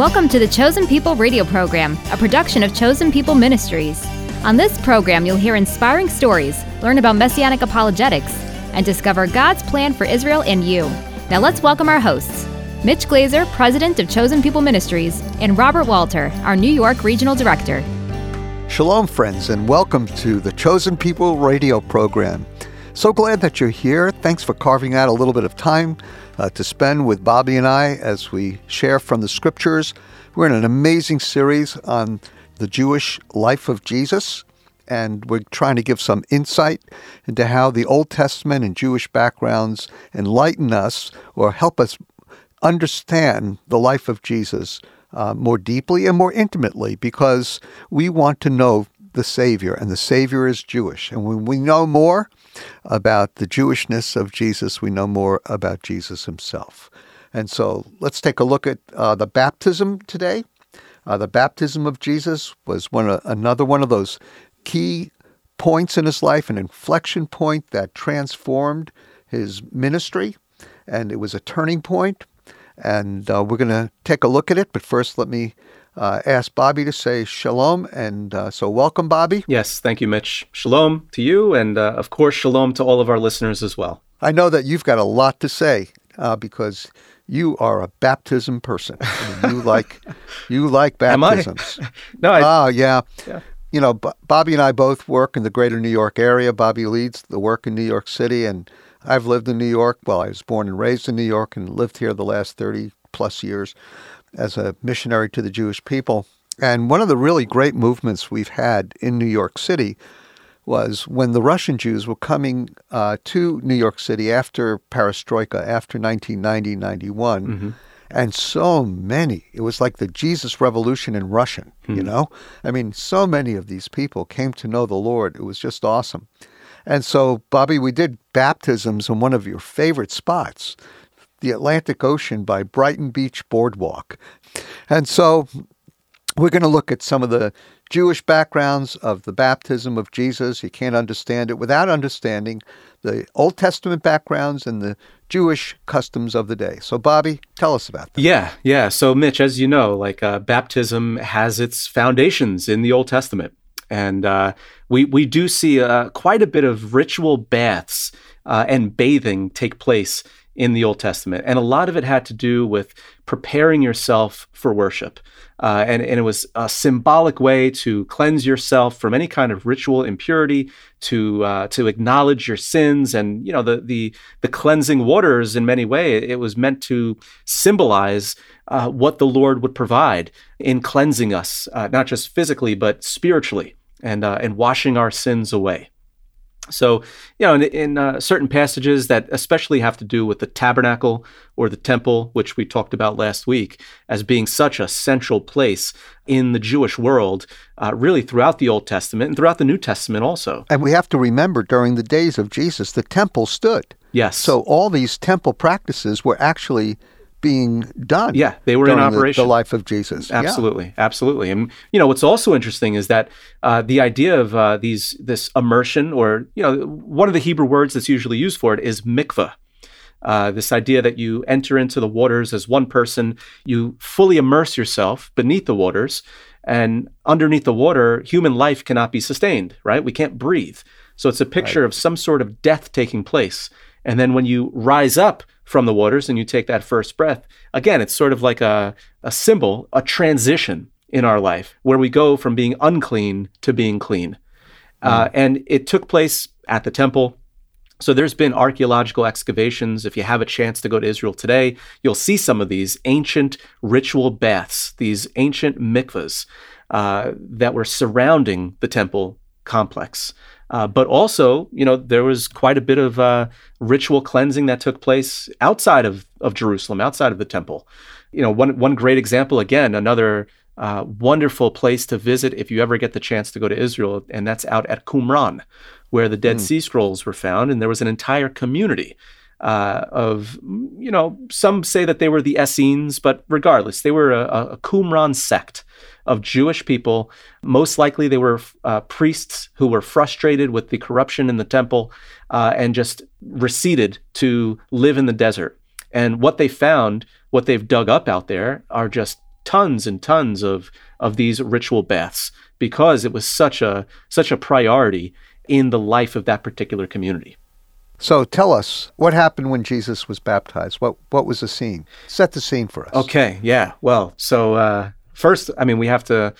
Welcome to the Chosen People radio program, a production of Chosen People Ministries. On this program, you'll hear inspiring stories, learn about messianic apologetics, and discover God's plan for Israel and you. Now let's welcome our hosts Mitch Glaser, President of Chosen People Ministries, and Robert Walter, our New York Regional Director. Shalom, friends, and welcome to the Chosen People radio program. So glad that you're here. Thanks for carving out a little bit of time uh, to spend with Bobby and I as we share from the scriptures. We're in an amazing series on the Jewish life of Jesus, and we're trying to give some insight into how the Old Testament and Jewish backgrounds enlighten us or help us understand the life of Jesus uh, more deeply and more intimately because we want to know the Savior, and the Savior is Jewish. And when we know more about the Jewishness of Jesus, we know more about Jesus himself. And so let's take a look at uh, the baptism today. Uh, the baptism of Jesus was one of, another one of those key points in his life, an inflection point that transformed his ministry, and it was a turning point. point and uh, we're going to take a look at it. But first, let me uh, ask Bobby to say shalom. And uh, so, welcome, Bobby. Yes, thank you, Mitch. Shalom to you, and uh, of course, shalom to all of our listeners as well. I know that you've got a lot to say uh, because you are a baptism person. I mean, you like you like baptisms. Am I? no, I, oh yeah. yeah. You know, B- Bobby and I both work in the greater New York area. Bobby leads the work in New York City, and I've lived in New York. Well, I was born and raised in New York and lived here the last 30 plus years as a missionary to the Jewish people. And one of the really great movements we've had in New York City was when the Russian Jews were coming uh, to New York City after perestroika, after 1990 91. Mm-hmm. And so many, it was like the Jesus Revolution in Russian, mm-hmm. you know? I mean, so many of these people came to know the Lord. It was just awesome. And so, Bobby, we did baptisms in one of your favorite spots, the Atlantic Ocean by Brighton Beach Boardwalk. And so, we're going to look at some of the Jewish backgrounds of the baptism of Jesus. You can't understand it without understanding the Old Testament backgrounds and the Jewish customs of the day. So, Bobby, tell us about that. Yeah, yeah. So, Mitch, as you know, like uh, baptism has its foundations in the Old Testament. And uh, we, we do see uh, quite a bit of ritual baths uh, and bathing take place in the Old Testament. And a lot of it had to do with preparing yourself for worship. Uh, and, and it was a symbolic way to cleanse yourself from any kind of ritual impurity, to uh, to acknowledge your sins, and you know the the the cleansing waters. In many ways, it was meant to symbolize uh, what the Lord would provide in cleansing us, uh, not just physically but spiritually and uh, and washing our sins away. So, you know, in, in uh, certain passages that especially have to do with the tabernacle or the temple, which we talked about last week, as being such a central place in the Jewish world, uh, really throughout the Old Testament and throughout the New Testament also. And we have to remember during the days of Jesus, the temple stood. Yes. So all these temple practices were actually being done. Yeah, they were in operation. The, the, life of Jesus. Absolutely, yeah. absolutely. And you know what's also interesting is that uh, the idea of uh, these this immersion, or you know, one of the Hebrew words that's usually used for it is mikvah. Uh, this idea that you enter into the waters as one person, you fully immerse yourself beneath the waters, and underneath the water, human life cannot be sustained. Right? We can't breathe. So it's a picture right. of some sort of death taking place. And then when you rise up from the waters and you take that first breath, again, it's sort of like a, a symbol, a transition in our life where we go from being unclean to being clean. Mm. Uh, and it took place at the temple. So there's been archaeological excavations. If you have a chance to go to Israel today, you'll see some of these ancient ritual baths, these ancient mikvahs uh, that were surrounding the temple complex. Uh, but also, you know, there was quite a bit of uh, ritual cleansing that took place outside of, of Jerusalem, outside of the temple. You know, one one great example, again, another uh, wonderful place to visit if you ever get the chance to go to Israel, and that's out at Qumran, where the Dead mm. Sea Scrolls were found, and there was an entire community uh, of, you know, some say that they were the Essenes, but regardless, they were a, a Qumran sect of Jewish people. Most likely, they were uh, priests who were frustrated with the corruption in the temple uh, and just receded to live in the desert. And what they found, what they've dug up out there, are just tons and tons of of these ritual baths because it was such a such a priority in the life of that particular community. So tell us what happened when Jesus was baptized. What what was the scene? Set the scene for us. Okay, yeah. Well, so uh, first, I mean, we have to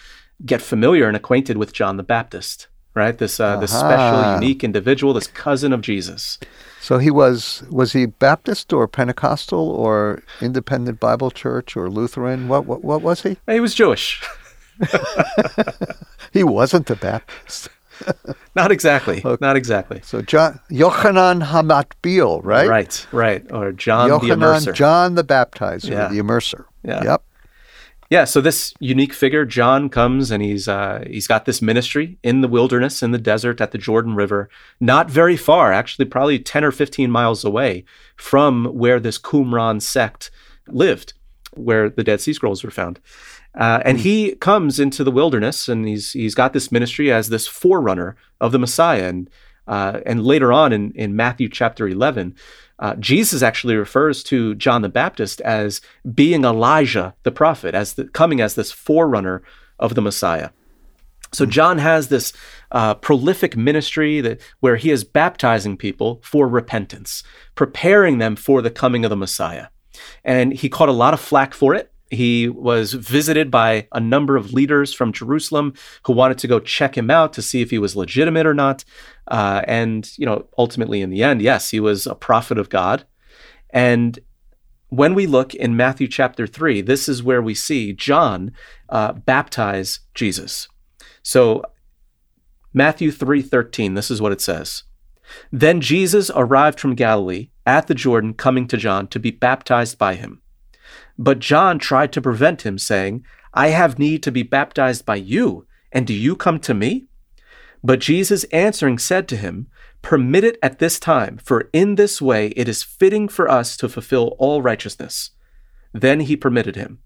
get familiar and acquainted with John the Baptist, right? This uh, uh-huh. this special, unique individual, this cousin of Jesus. So he was was he Baptist or Pentecostal or Independent Bible Church or Lutheran? What what, what was he? He was Jewish. he wasn't a Baptist. Not exactly. Okay. Not exactly. So John Yochanan Hamatbil, right? Right, right. Or John Yochanan, the Immerser. John the Baptizer, yeah. the Immerser. Yeah. Yep. Yeah, so this unique figure, John, comes and he's uh, he's got this ministry in the wilderness, in the desert, at the Jordan River, not very far, actually, probably ten or fifteen miles away from where this Qumran sect lived, where the Dead Sea Scrolls were found. Uh, and hmm. he comes into the wilderness, and he's he's got this ministry as this forerunner of the Messiah, and uh, and later on in in Matthew chapter eleven, uh, Jesus actually refers to John the Baptist as being Elijah the prophet, as the, coming as this forerunner of the Messiah. So hmm. John has this uh, prolific ministry that where he is baptizing people for repentance, preparing them for the coming of the Messiah, and he caught a lot of flack for it. He was visited by a number of leaders from Jerusalem who wanted to go check him out to see if he was legitimate or not. Uh, and, you know, ultimately in the end, yes, he was a prophet of God. And when we look in Matthew chapter 3, this is where we see John uh, baptize Jesus. So Matthew 3:13, this is what it says. Then Jesus arrived from Galilee at the Jordan coming to John to be baptized by him. But John tried to prevent him, saying, I have need to be baptized by you, and do you come to me? But Jesus answering said to him, Permit it at this time, for in this way it is fitting for us to fulfill all righteousness. Then he permitted him.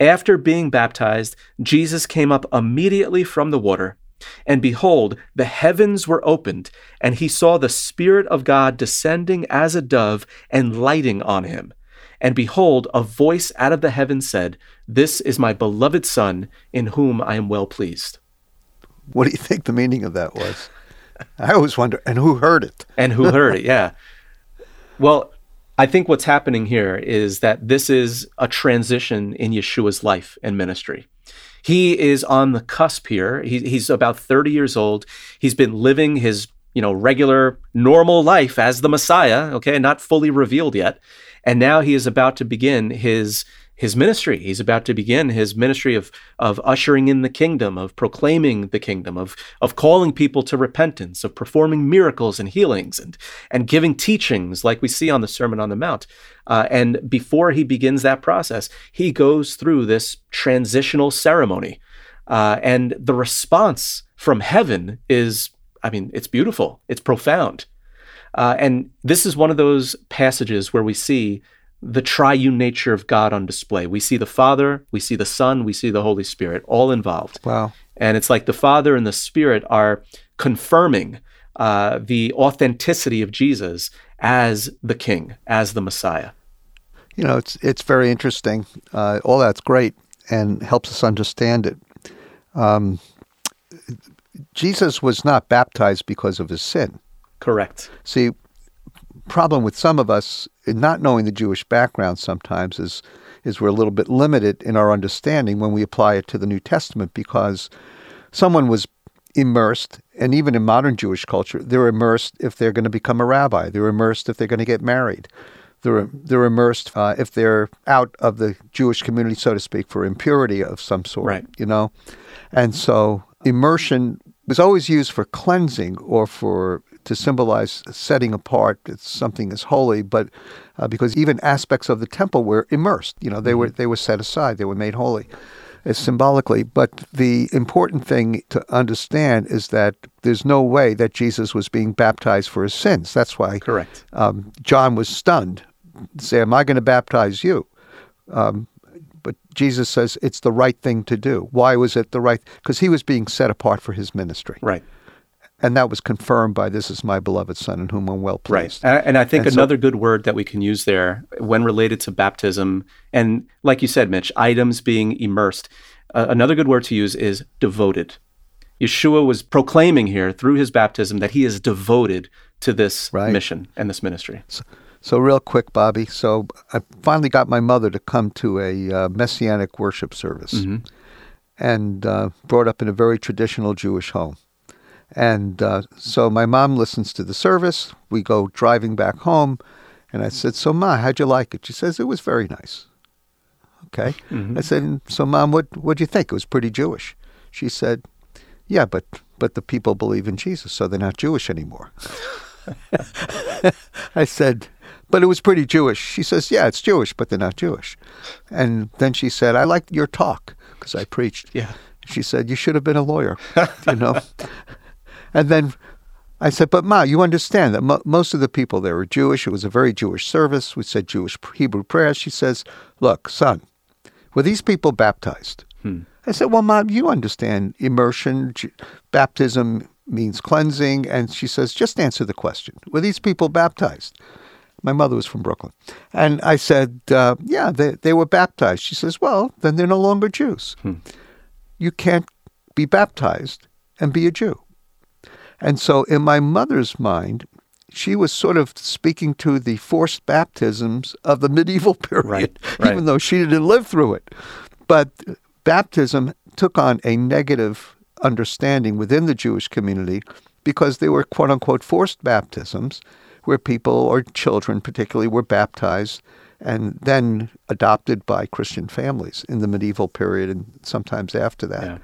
After being baptized, Jesus came up immediately from the water. And behold, the heavens were opened, and he saw the Spirit of God descending as a dove and lighting on him. And behold, a voice out of the heavens said, This is my beloved Son, in whom I am well pleased. What do you think the meaning of that was? I always wonder, and who heard it? And who heard it, yeah. Well, I think what's happening here is that this is a transition in Yeshua's life and ministry. He is on the cusp here. He, he's about 30 years old. He's been living his, you know, regular, normal life as the Messiah, okay, not fully revealed yet. And now he is about to begin his his ministry. He's about to begin his ministry of of ushering in the kingdom, of proclaiming the kingdom, of of calling people to repentance, of performing miracles and healings, and and giving teachings like we see on the Sermon on the Mount. Uh, and before he begins that process, he goes through this transitional ceremony, uh, and the response from heaven is, I mean, it's beautiful, it's profound. Uh, and this is one of those passages where we see the triune nature of God on display. We see the Father, we see the Son, we see the Holy Spirit all involved. Wow. And it's like the Father and the Spirit are confirming uh, the authenticity of Jesus as the King, as the Messiah. You know, it's it's very interesting. Uh, all that's great and helps us understand it. Um, Jesus was not baptized because of his sin. Correct. See, problem with some of us not knowing the Jewish background sometimes is is we're a little bit limited in our understanding when we apply it to the New Testament because someone was immersed, and even in modern Jewish culture, they're immersed if they're going to become a rabbi. They're immersed if they're going to get married. They're they're immersed uh, if they're out of the Jewish community, so to speak, for impurity of some sort. Right. You know, and so immersion was always used for cleansing or for to symbolize setting apart. It's something as holy, but uh, because even aspects of the temple were immersed, you know, they mm-hmm. were they were set aside, they were made holy. It's symbolically, but the important thing to understand is that there's no way that Jesus was being baptized for his sins. That's why correct. Um, John was stunned. Say, "Am I going to baptize you?" Um, but Jesus says it's the right thing to do. Why was it the right? Because he was being set apart for his ministry. Right and that was confirmed by this is my beloved son in whom I'm well pleased. Right. And I think And so- another good word that we can use there when related to baptism, and like you said, Mitch, items being immersed, uh, another good word to use is devoted. Yeshua was proclaiming here through his baptism that he is devoted to this Right. mission and this ministry. So, real quick, Bobby. So, I finally got my mother to come to a uh, messianic worship service Mhm. and uh, brought up in a very traditional Jewish home. And uh, so, my mom listens to the service. We go driving back home. And I said, So, Ma, how'd you like it? She says, It was very nice. Okay. Mhm. I said, So, Mom, what, what'd you think? It was pretty Jewish. She said, Yeah, but, but the people believe in Jesus, so they're not Jewish anymore. I said, but it was pretty Jewish. She says, yeah, it's Jewish, but they're not Jewish. And then she said, I liked your talk because I preached. Yeah. She said, you should have been a lawyer, you know. And then I said, but Ma, you understand that mo- most of the people there were Jewish. It was a very Jewish service. We said Jewish Hebrew prayers. She says, look, son, were these people baptized? Hmm. I said, well, Mom, you understand immersion, J- baptism means cleansing. And she says, just answer the question. Were these people baptized? My mother was from Brooklyn. And I said, uh, yeah, they, they were baptized. She says, well, then they're no longer Jews. Hmm. You can't be baptized and be a Jew. And so in my mother's mind, she was sort of speaking to the forced baptisms of the medieval period, Right, right. even though she didn't live through it. But baptism took on a negative understanding within the Jewish community because they were quote unquote forced baptisms where people or children particularly were baptized and then adopted by Christian families in the medieval period and sometimes after that. Yeah.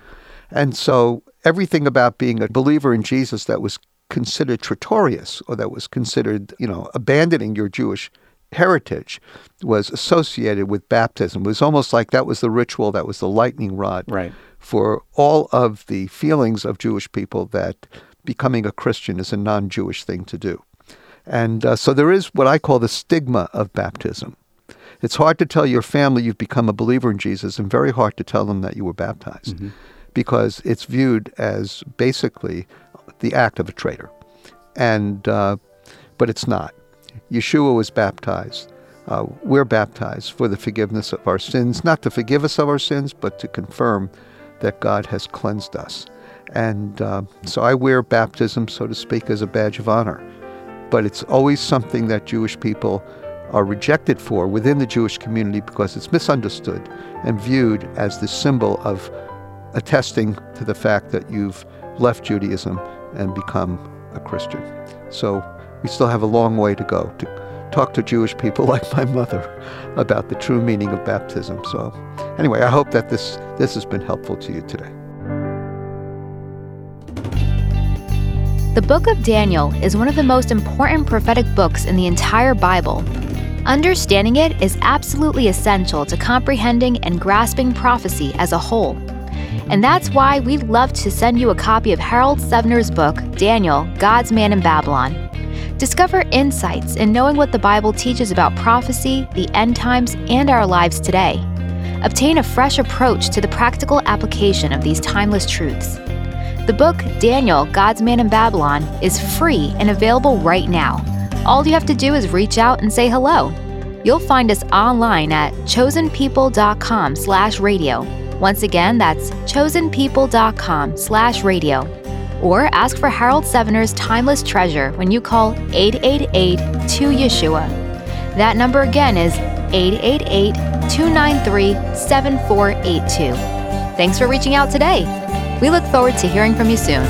And so everything about being a believer in Jesus that was considered traitorous or that was considered, you know, abandoning your Jewish heritage was associated with baptism. It was almost like that was the ritual, that was the lightning rod Right. for all of the feelings of Jewish people that becoming a Christian is a non Jewish thing to do. And uh, so there is what I call the stigma of baptism. It's hard to tell your family you've become a believer in Jesus and very hard to tell them that you were baptized because it's viewed as basically the act of a traitor. And, uh, but it's not. Yeshua was baptized. Uh, we're baptized for the forgiveness of our sins, not to forgive us of our sins, but to confirm that God has cleansed us. And uh, so I wear baptism, so to speak, as a badge of honor. But it's always something that Jewish people are rejected for within the Jewish community because it's misunderstood and viewed as the symbol of attesting to the fact that you've left Judaism and become a Christian. So we still have a long way to go to talk to Jewish people like my mother about the true meaning of baptism. So anyway, I hope that this this has been helpful to you today. The book of Daniel is one of the most important prophetic books in the entire Bible. Understanding it is absolutely essential to comprehending and grasping prophecy as a whole. And that's why we'd love to send you a copy of Harold Sevener's book, Daniel God's Man in Babylon. Discover insights in knowing what the Bible teaches about prophecy, the end times, and our lives today. Obtain a fresh approach to the practical application of these timeless truths. The book, Daniel, God's Man in Babylon, is free and available right now. All you have to do is reach out and say hello. You'll find us online at chosenpeople.com slash radio. Once again, that's chosenpeople.com slash radio. Or ask for Harold Sevener's Timeless Treasure when you call 888-2-YESHUA. That number again is 888-293-7482. Thanks for reaching out today. We look forward to hearing from you soon.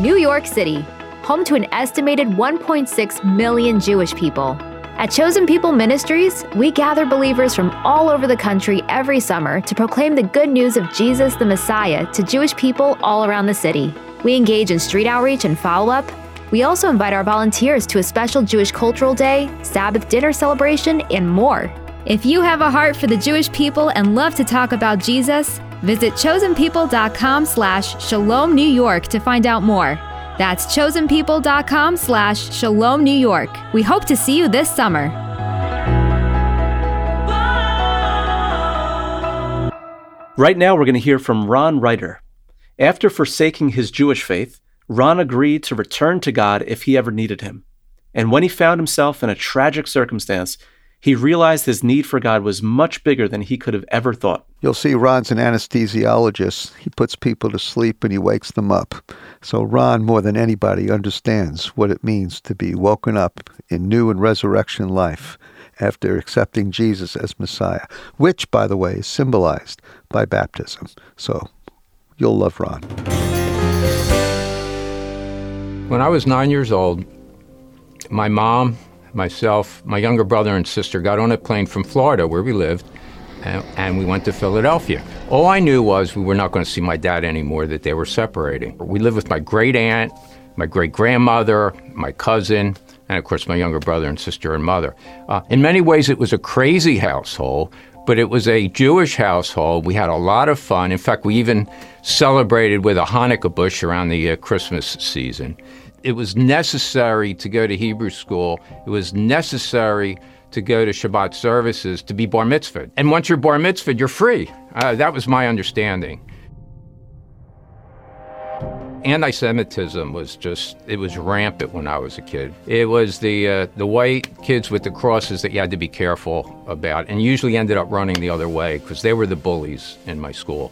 New York City, home to an estimated 1.6 million Jewish people. At Chosen People Ministries, we gather believers from all over the country every summer to proclaim the good news of Jesus the Messiah to Jewish people all around the city. We engage in street outreach and follow up. We also invite our volunteers to a special Jewish Cultural Day, Sabbath dinner celebration, and more. If you have a heart for the Jewish people and love to talk about Jesus, visit chosenpeople.com slash shalom New York to find out more. That's chosenpeople.com slash shalom New York. We hope to see you this summer. Right now, we're going to hear from Ron Reiter. After forsaking his Jewish faith, Ron agreed to return to God if he ever needed him. And when he found himself in a tragic circumstance, he realized his need for God was much bigger than he could have ever thought. You'll see Ron's an anesthesiologist. He puts people to sleep and he wakes them up. So Ron, more than anybody, understands what it means to be woken up in new and resurrection life after accepting Jesus as Messiah, which, by the way, is symbolized by baptism. So you'll love Ron. When I was nine years old, my mom myself, my younger brother and sister got on a plane from Florida, where we lived, and, and, we went to Philadelphia. All I knew was we were not going to see my dad anymore, that they were separating. We lived with my great aunt, my great grandmother, my cousin, and of course my younger brother and sister and mother. Uh, in many ways, it was a crazy household, but it was a Jewish household. We had a lot of fun. In fact, we even celebrated with a Hanukkah bush around the uh, Christmas season it was necessary to go to Hebrew school. It was necessary to go to Shabbat services to be bar mitzvah. And once you're bar mitzvah, you're free. Uh, that was my understanding. Anti-Semitism was just, it was rampant when I was a kid. It was the, uh, the white kids with the crosses that you had to be careful about and usually ended up running the other way because they were the bullies in my school.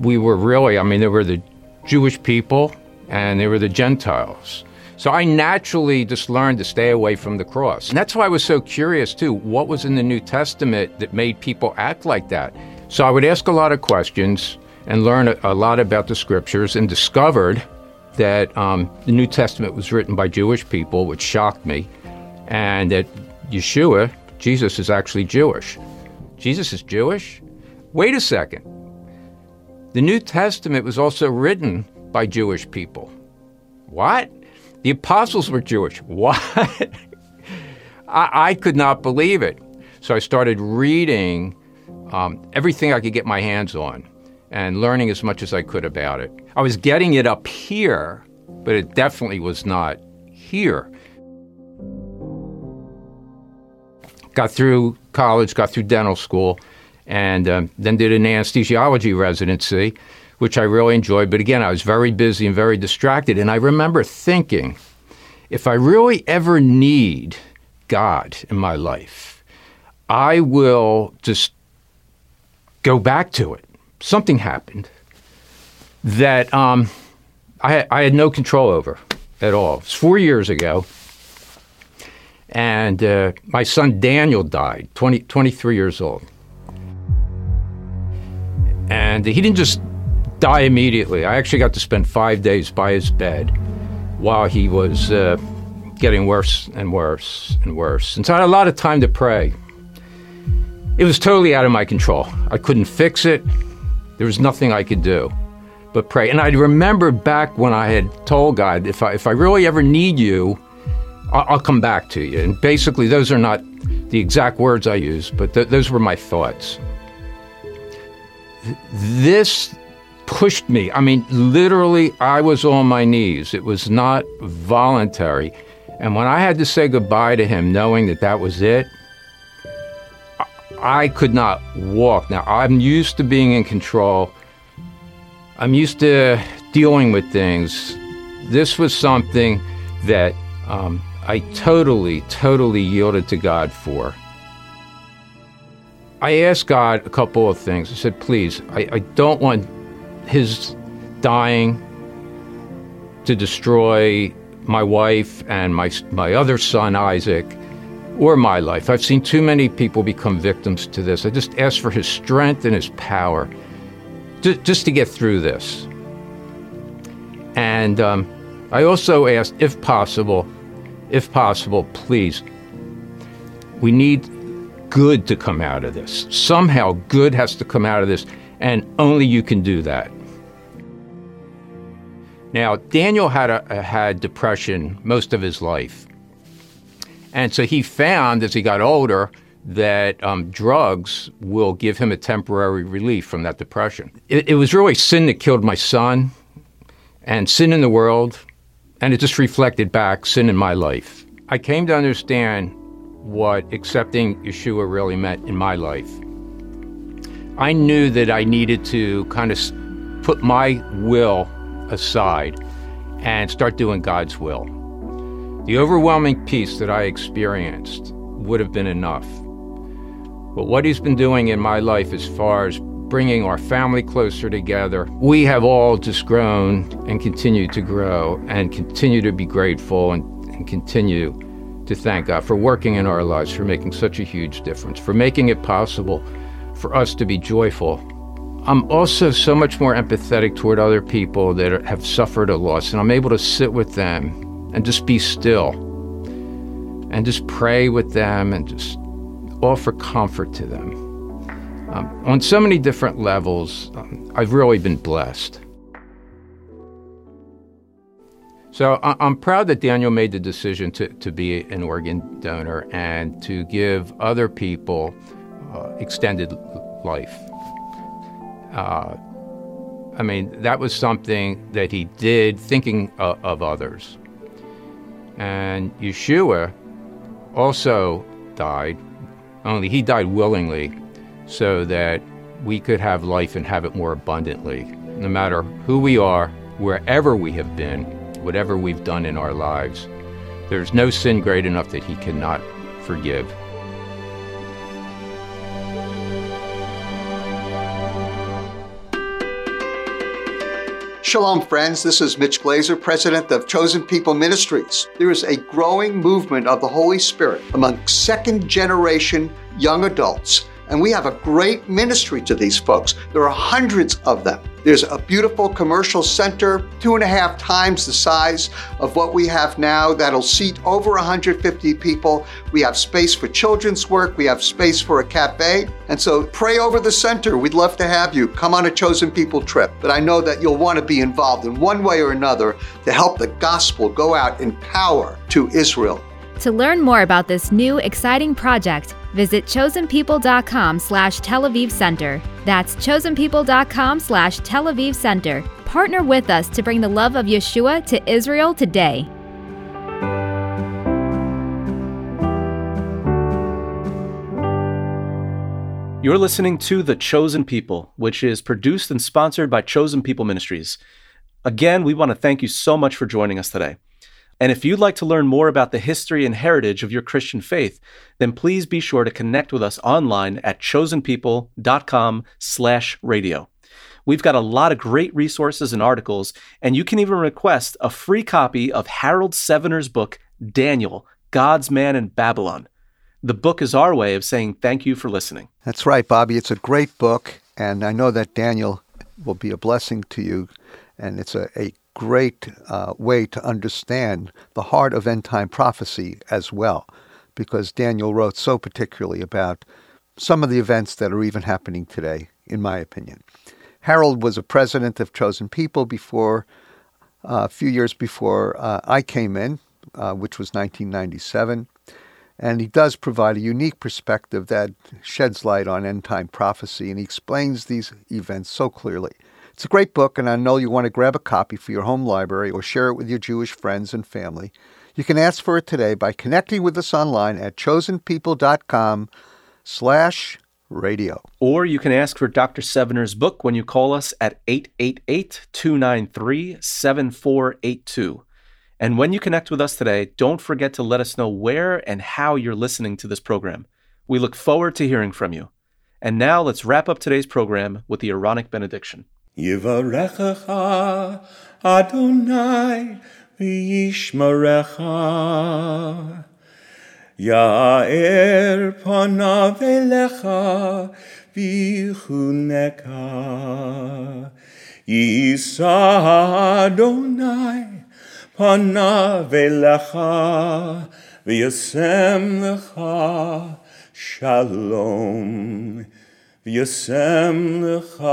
We were really, I mean, there were the Jewish people and they were the Gentiles. So I naturally just learned to stay away from the cross. And that's why I was so curious, too. What was in the New Testament that made people act like that? So I would ask a lot of questions and learn a, a lot about the scriptures and discovered that um, the New Testament was written by Jewish people, which shocked me, and that Yeshua, Jesus, is actually Jewish. Jesus is Jewish? Wait a second. The New Testament was also written by Jewish people. What? The apostles were Jewish. What? I, I, could not believe it. So I started reading um, everything I could get my hands on and learning as much as I could about it. I was getting it up here, but it definitely was not here. Got through college, got through dental school, and um, then did an anesthesiology residency which I really enjoyed. But again, I was very busy and very distracted. And I remember thinking, if I really ever need God in my life, I will just go back to it. Something happened that um, I, I, had no control over at all. It was four years ago. And uh, my son Daniel died, 20, 23 years old. And he didn't just die immediately. I actually got to spend five days by his bed while he was uh, getting worse and worse and worse. And so I had a lot of time to pray. It was totally out of my control. I couldn't fix it. There was nothing I could do but pray. And I remember back when I had told God, if I, if I really ever need you, I'll, I'll come back to you. And basically, those are not the exact words I used, but th- those were my thoughts. This pushed me. I mean, literally, I was on my knees. It was not voluntary. And when I had to say goodbye to him, knowing that that was it, I could not walk. Now, I'm used to being in control, I'm used to dealing with things. This was something that um, I totally, totally yielded to God for. I asked God a couple of things. I said, please, I, I don't want his dying to destroy my wife and my, my other son, Isaac, or my life. I've seen too many people become victims to this. I just ask for his strength and his power to, just to get through this. And um, I also asked, if possible, if possible, please, we need good to come out of this. Somehow, good has to come out of this, and only you can do that. Now, Daniel had, a, had depression most of his life. And so he found as he got older that um, drugs will give him a temporary relief from that depression. It, it was really sin that killed my son and sin in the world, and it just reflected back sin in my life. I came to understand what accepting Yeshua really meant in my life. I knew that I needed to kind of put my will aside and start doing God's will. The overwhelming peace that I experienced would have been enough. But what He's been doing in my life as far as bringing our family closer together, we have all just grown and continue to grow and continue to be grateful and, and continue to thank God for working in our lives, for making such a huge difference, for making it possible for us to be joyful. I'm also so much more empathetic toward other people that have suffered a loss, and I'm able to sit with them and just be still and just pray with them and just offer comfort to them. Um, on so many different levels, um, I've really been blessed. So I'm proud that Daniel made the decision to, to be an organ donor and to give other people uh, extended life. Uh, I mean, that was something that he did thinking of, of others. And Yeshua also died, only he died willingly so that we could have life and have it more abundantly, no matter who we are, wherever we have been whatever we've done in our lives. There's no sin great enough that He cannot forgive. Shalom, friends. This is Mitch Glaser, president of Chosen People Ministries. There is a growing movement of the Holy Spirit among second generation young adults and we have a great ministry to these folks. There are hundreds of them. There's a beautiful commercial center, two and a half times the size of what we have now, that'll seat over 150 people. We have space for children's work, we have space for a cafe. And so pray over the center. We'd love to have you come on a chosen people trip. But I know that you'll want to be involved in one way or another to help the gospel go out in power to Israel. To learn more about this new exciting project, Visit chosenpeople.com slash Tel Aviv Center. That's chosenpeople.com slash Tel Aviv Center. Partner with us to bring the love of Yeshua to Israel today. You're listening to The Chosen People, which is produced and sponsored by Chosen People Ministries. Again, we want to thank you so much for joining us today. And if you'd like to learn more about the history and heritage of your Christian faith, then please be sure to connect with us online at chosenpeople.com/radio. We've got a lot of great resources and articles, and you can even request a free copy of Harold Sevener's book, Daniel, God's Man in Babylon. The book is our way of saying thank you for listening. That's right, Bobby. It's a great book, and I know that Daniel will be a blessing to you. And it's a, a great uh, way to understand the heart of end time prophecy as well, because Daniel wrote so particularly about some of the events that are even happening today, in my opinion. Harold was a president of Chosen People before, uh, a few years before uh, I came in, uh, which was 1997. And he does provide a unique perspective that sheds light on end time prophecy, and he explains these events so clearly. It's a great book, and I know you want to grab a copy for your home library or share it with your Jewish friends and family. You can ask for it today by connecting with us online at chosenpeople.com slash radio. Or you can ask for Dr. Sevener's book when you call us at 888-293-7482. And when you connect with us today, don't forget to let us know where and how you're listening to this program. We look forward to hearing from you. And now let's wrap up today's program with the Aaronic benediction. Yivarecha Adonai v'yishmarecha. Ya'er panav elecha v'chuneka. Yisa Adonai panav elecha v'yasem lecha shalom. וישם לך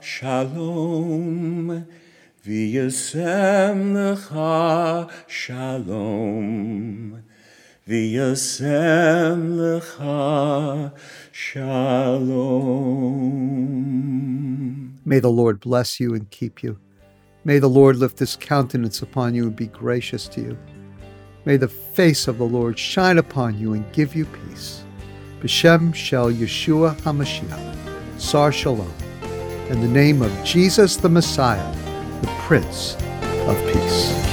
שלום, וישם לך שלום, וישם לך shalom. May the Lord bless you and keep you. May the Lord lift his countenance upon you and be gracious to you. May the face of the Lord shine upon you and give you peace. B'Shem Shel Yeshua HaMashiach. Sar Shalom. in the name of Jesus the Messiah, the Prince of Peace.